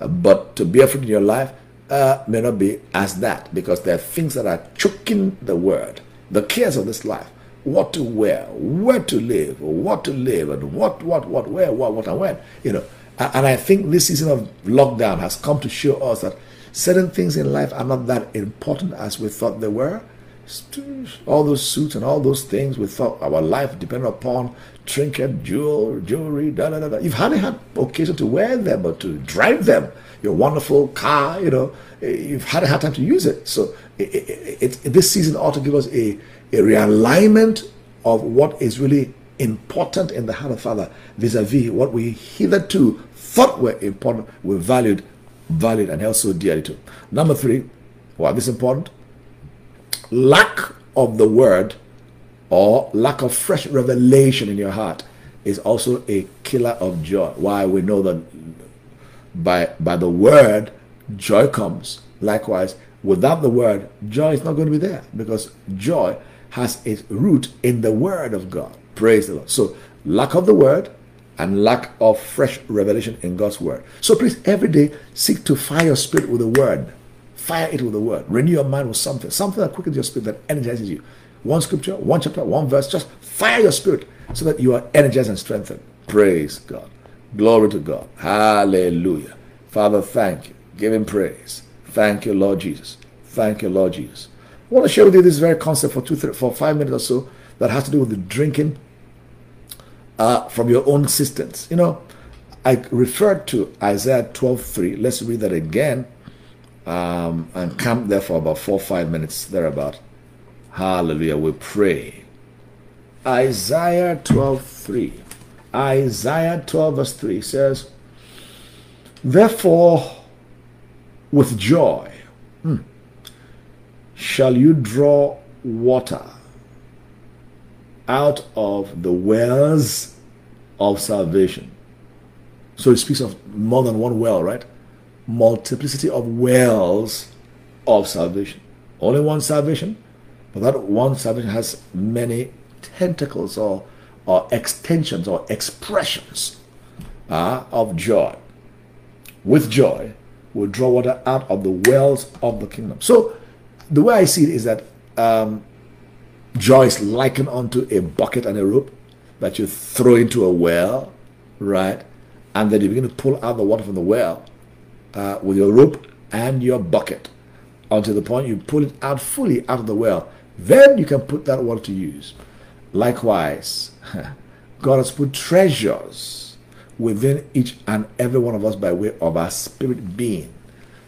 uh, but to bear fruit in your life uh, may not be as that because there are things that are choking the word, the cares of this life. What to wear, where to live, what to live, and what, what, what, where, what, what, and when. You know, and I think this season of lockdown has come to show us that certain things in life are not that important as we thought they were all those suits and all those things we thought our life depended upon trinket, jewel, jewelry, da da da. You've hardly had occasion to wear them or to drive them. Your wonderful car, you know, eh, you've hardly had time to use it. So it, it, it, this season ought to give us a, a realignment of what is really important in the heart of Father vis-a-vis what we hitherto thought were important, were valued, valued and held so dearly to. Number three, why this important? lack of the word or lack of fresh revelation in your heart is also a killer of joy. Why we know that by by the word joy comes. Likewise, without the word, joy is not going to be there because joy has its root in the word of God. Praise the Lord. So lack of the word and lack of fresh revelation in God's word. So please every day seek to fire your spirit with the word. Fire it with the word. Renew your mind with something, something that quickens your spirit, that energizes you. One scripture, one chapter, one verse, just fire your spirit so that you are energized and strengthened. Praise God. Glory to God. Hallelujah. Father, thank you. Give him praise. Thank you, Lord Jesus. Thank you, Lord Jesus. I want to share with you this very concept for two, three, for five minutes or so that has to do with the drinking uh, from your own cisterns. You know, I referred to Isaiah 12:3. Let's read that again um, and camp there for about four five minutes thereabout. Hallelujah. We pray. Isaiah 12 3. Isaiah 12 verse 3 says, Therefore, with joy hmm, shall you draw water out of the wells of salvation. So it speaks of more than one well, right? multiplicity of wells of salvation. Only one salvation, that one salvation has many tentacles or, or extensions or expressions uh, of joy. With joy, we draw water out of the wells of the kingdom. So, the way I see it is that um, joy is likened unto a bucket and a rope that you throw into a well, right? And then you begin to pull out the water from the well uh, with your rope and your bucket until the point you pull it out fully out of the well. Then you can put that water to use. Likewise, <laughs> God has put treasures within each and every one of us by way of our spirit being.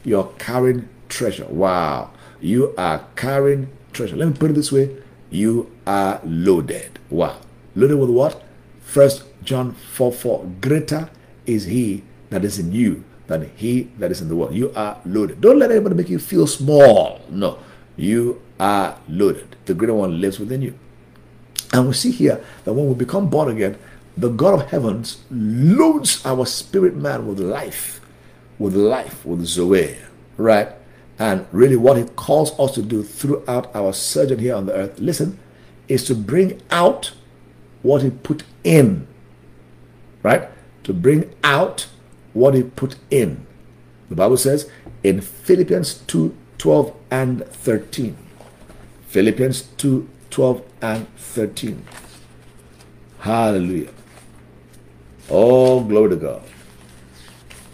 You're carrying treasure. Wow. You are carrying treasure. Let me put it this way you are loaded. Wow. Loaded with what? First John 4 4. Greater is he that is in you than he that is in the world. You are loaded. Don't let anybody make you feel small. No. You are loaded. The greater one lives within you. And we see here that when we become born again, the God of heavens loads our spirit man with life, with life, with Zoe, right? And really, what He calls us to do throughout our sojourn here on the earth, listen, is to bring out what He put in, right? To bring out what He put in. The Bible says in Philippians 2 12 and 13. Philippians 2 12 and 13. Hallelujah. Oh, glory to God.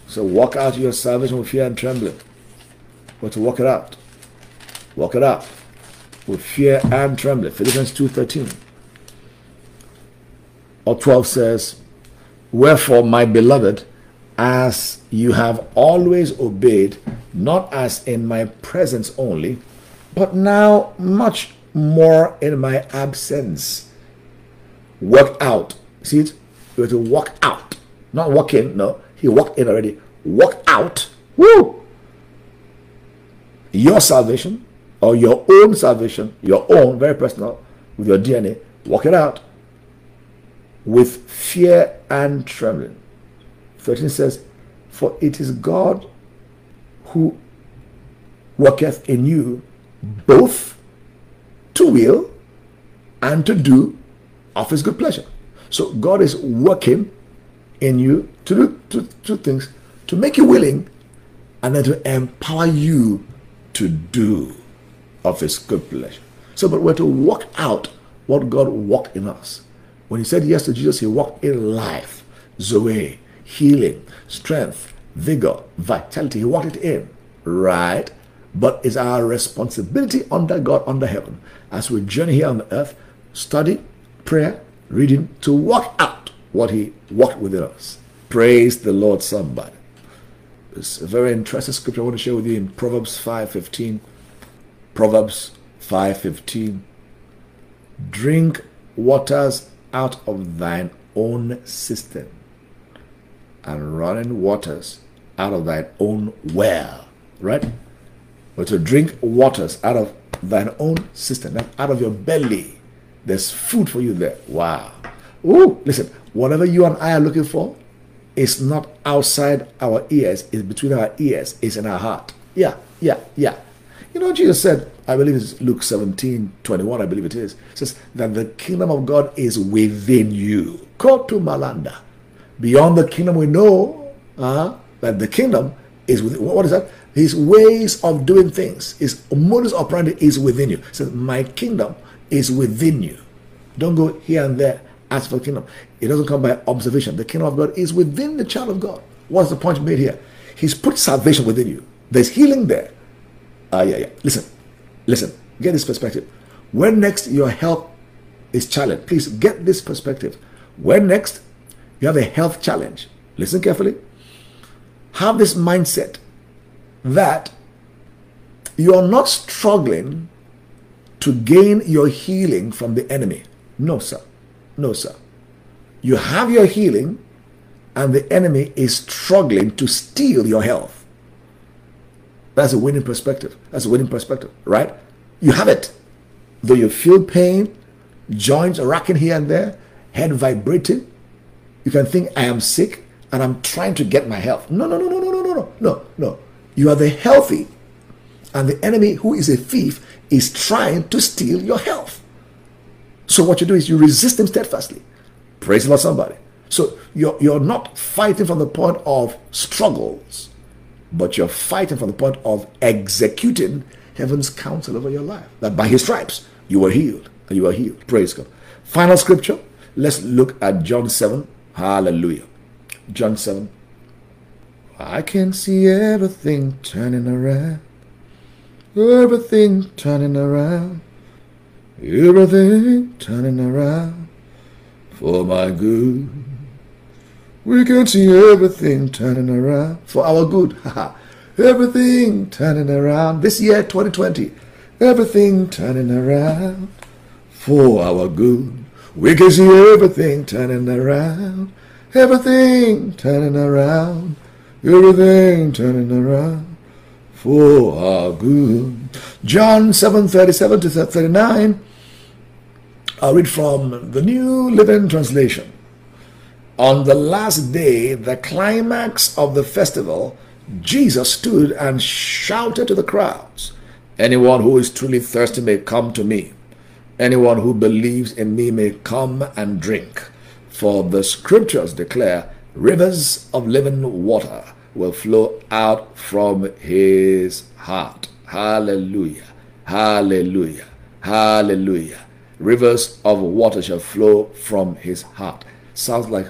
So walk out your salvation with fear and trembling. But to walk it out. Walk it out with fear and trembling. Philippians 2.13 or 12 says, Wherefore, my beloved, as you have always obeyed, not as in my presence only, but now much more in my absence. Work out. See it? You have to walk out. Not walk in. No. He walked in already. Walk out. Woo! Your salvation or your own salvation, your own, very personal, with your DNA, walk it out with fear and trembling. 13 says, For it is God who worketh in you both to will and to do of his good pleasure. So God is working in you to do two, two things to make you willing and then to empower you to do of his good pleasure. So, but we're to walk out what God walked in us. When he said yes to Jesus, he walked in life, Zoe, healing, strength, vigor, vitality. He walked it in, right? But it's our responsibility under God, under heaven, as we journey here on the earth, study, prayer, reading, to walk out what He walked within us. Praise the Lord, somebody. It's a very interesting scripture I want to share with you in Proverbs 5.15. Proverbs 5.15. Drink waters out of thine own cistern and running waters out of thine own well. Right? But to drink waters out of thine own cistern, out of your belly. There's food for you there. Wow. Ooh, listen, whatever you and I are looking for is not outside our ears, it's between our ears, it's in our heart. Yeah, yeah, yeah. You know, Jesus said, I believe it's Luke 17, 21, I believe it is, it says that the kingdom of God is within you. Kotu Malanda. Beyond the kingdom, we know uh, that the kingdom is within. What is that? His ways of doing things, his modus operandi is within you. Says, My kingdom is within you. Don't go here and there ask for the kingdom. It doesn't come by observation. The kingdom of God is within the child of God. What's the point made here? He's put salvation within you. There's healing there. Ah, uh, yeah, yeah. Listen, listen. Get this perspective. When next your health is challenged, please get this perspective. When next you have a health challenge, listen carefully. Have this mindset that you're not struggling to gain your healing from the enemy. No, sir. No, sir. You have your healing, and the enemy is struggling to steal your health. That's a winning perspective. That's a winning perspective, right? You have it. Though you feel pain, joints racking here and there, head vibrating, you can think, I am sick and I'm trying to get my health. No, no, no, no, no, no, no, no, no. You are the healthy, and the enemy, who is a thief, is trying to steal your health. So what you do is you resist him steadfastly. Praise the Lord, somebody. So you're, you're not fighting from the point of struggles, but you're fighting from the point of executing heaven's counsel over your life. That by his stripes you were healed. And you are healed. Praise God. Final scripture. Let's look at John 7. Hallelujah. John 7. I can see everything turning around. Everything turning around. Everything turning around for my good. We can see everything turning around for our good. <laughs> Everything turning around. This year, 2020, everything turning around for our good. We can see everything turning around. Everything turning around. Everything turning around for our good. John 7 37 to 39. I'll read from the New Living Translation. On the last day, the climax of the festival, Jesus stood and shouted to the crowds Anyone who is truly thirsty may come to me. Anyone who believes in me may come and drink. For the scriptures declare rivers of living water will flow out from his heart. Hallelujah. Hallelujah. Hallelujah. Rivers of water shall flow from his heart. Sounds like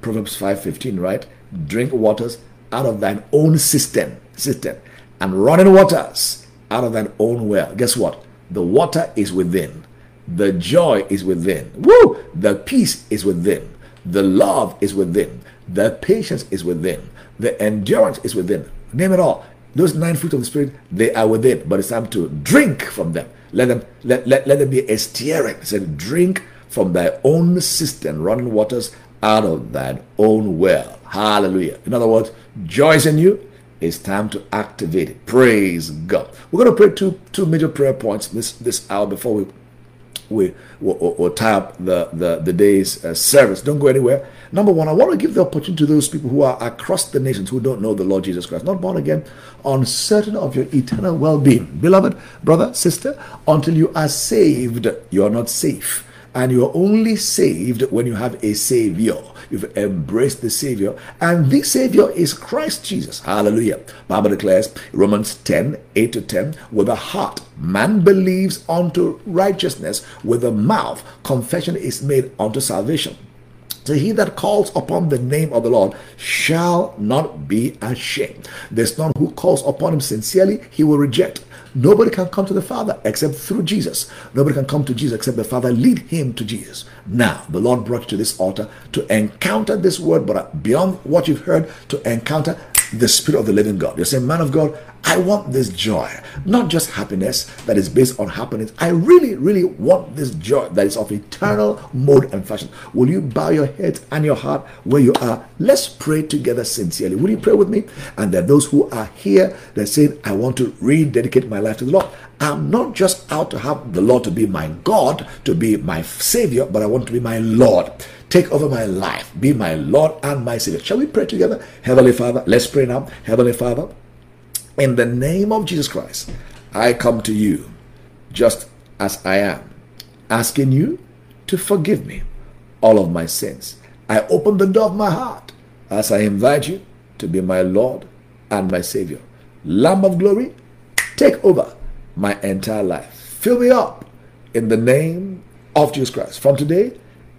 Proverbs 5:15, right? Drink waters out of thine own cistern, cistern, and running waters out of thine own well. Guess what? The water is within. The joy is within. Woo! The peace is within. The love is within. The patience is within. The endurance is within. Name it all. Those nine fruits of the Spirit, they are within, but it's time to drink from them. Let them let, let, let them be a steering. Said, drink from thy own cistern, running waters out of thine own well. Hallelujah. In other words, joy is in you. It's time to activate it. Praise God. We're going to pray two two major prayer points this this hour before we we will we'll tie up the the, the day's uh, service. Don't go anywhere. Number one, I want to give the opportunity to those people who are across the nations who don't know the Lord Jesus Christ, not born again, uncertain of your eternal well-being. Beloved brother, sister, until you are saved, you are not safe. And you are only saved when you have a Savior. You've embraced the Savior, and the Savior is Christ Jesus. Hallelujah. Bible declares Romans 10 8 to 10 with the heart man believes unto righteousness, with the mouth confession is made unto salvation. So he that calls upon the name of the Lord shall not be ashamed. There's none who calls upon him sincerely, he will reject. Nobody can come to the Father except through Jesus. Nobody can come to Jesus except the Father lead him to Jesus. Now, the Lord brought you to this altar to encounter this word, but beyond what you've heard, to encounter the Spirit of the living God. You're saying, Man of God, I want this joy, not just happiness that is based on happiness. I really, really want this joy that is of eternal mode and fashion. Will you bow your head and your heart where you are? Let's pray together sincerely. Will you pray with me? And there are those who are here that say, I want to rededicate my life to the Lord. I'm not just out to have the Lord to be my God, to be my Savior, but I want to be my Lord. Take over my life. Be my Lord and my Savior. Shall we pray together? Heavenly Father, let's pray now. Heavenly Father, in the name of Jesus Christ, I come to you just as I am, asking you to forgive me all of my sins. I open the door of my heart as I invite you to be my Lord and my Savior. Lamb of glory, take over my entire life. Fill me up in the name of Jesus Christ. From today,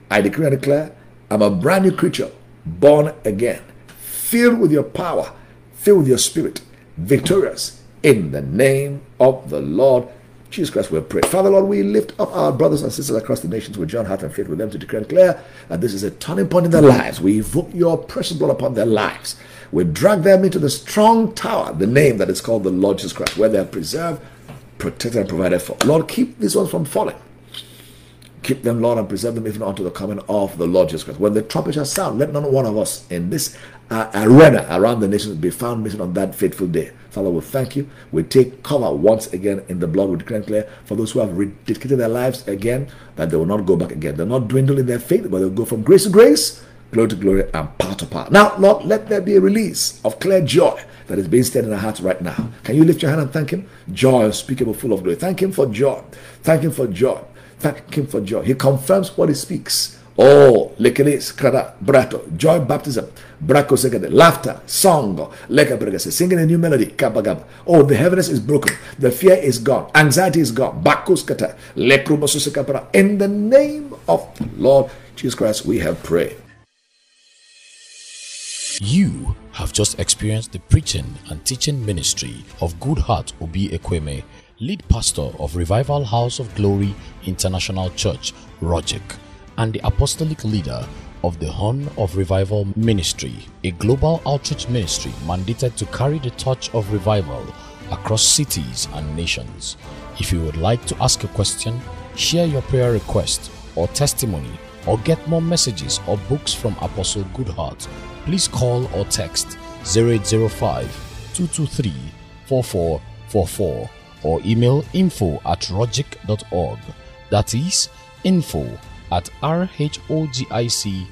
I decree and declare I'm a brand new creature, born again, filled with your power, filled with your spirit victorious in the name of the Lord Jesus Christ, we pray. Father, Lord, we lift up our brothers and sisters across the nations with John heart and faith with them to declare and declare that this is a turning point in their lives. We evoke your precious blood upon their lives. We drag them into the strong tower, the name that is called the Lord Jesus Christ, where they are preserved, protected, and provided for. Lord, keep these ones from falling. Keep them, Lord, and preserve them even unto the coming of the Lord Jesus Christ. When the trumpet shall sound, let not one of us in this uh, arena around the nations be found missing on that fateful day. Father, we thank you. We take cover once again in the blood. We declare declare for those who have dedicated their lives again that they will not go back again. They'll not dwindle in their faith, but they'll go from grace to grace, glory to glory, and power to power. Now, Lord, let there be a release of clear joy that is being stirred in our hearts right now. Can you lift your hand and thank Him? Joy unspeakable, full of glory. Thank Him for joy. Thank Him for joy. Thank Him for joy. He confirms what He speaks. Oh, lekelis, krada, brato, joy baptism, brako segade, laughter, song, leka bregase, singing a new melody, kabagab. Oh, the heaviness is broken, the fear is gone, anxiety is gone, bakus kata, lekrumosusekapara. In the name of the Lord Jesus Christ, we have prayed. You have just experienced the preaching and teaching ministry of Goodheart Obi Ekweme lead pastor of Revival House of Glory International Church, Rojek, and the apostolic leader of the Horn of Revival Ministry, a global outreach ministry mandated to carry the torch of revival across cities and nations. If you would like to ask a question, share your prayer request or testimony, or get more messages or books from Apostle Goodheart, please call or text 0805 223 4444 or email info at rogic.org. That is info at rhogic.org.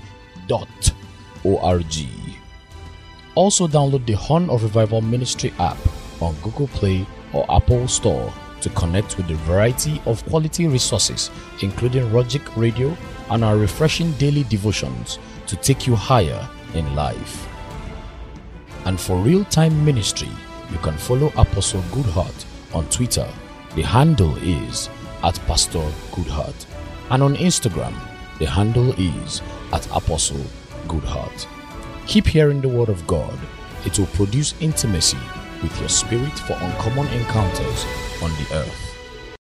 Also, download the Horn of Revival Ministry app on Google Play or Apple Store to connect with a variety of quality resources, including Rogic Radio and our refreshing daily devotions to take you higher in life. And for real time ministry, you can follow Apostle Goodheart on Twitter. The handle is at Pastor Goodheart. And on Instagram, the handle is at Apostle Goodheart. Keep hearing the word of God. It will produce intimacy with your spirit for uncommon encounters on the earth.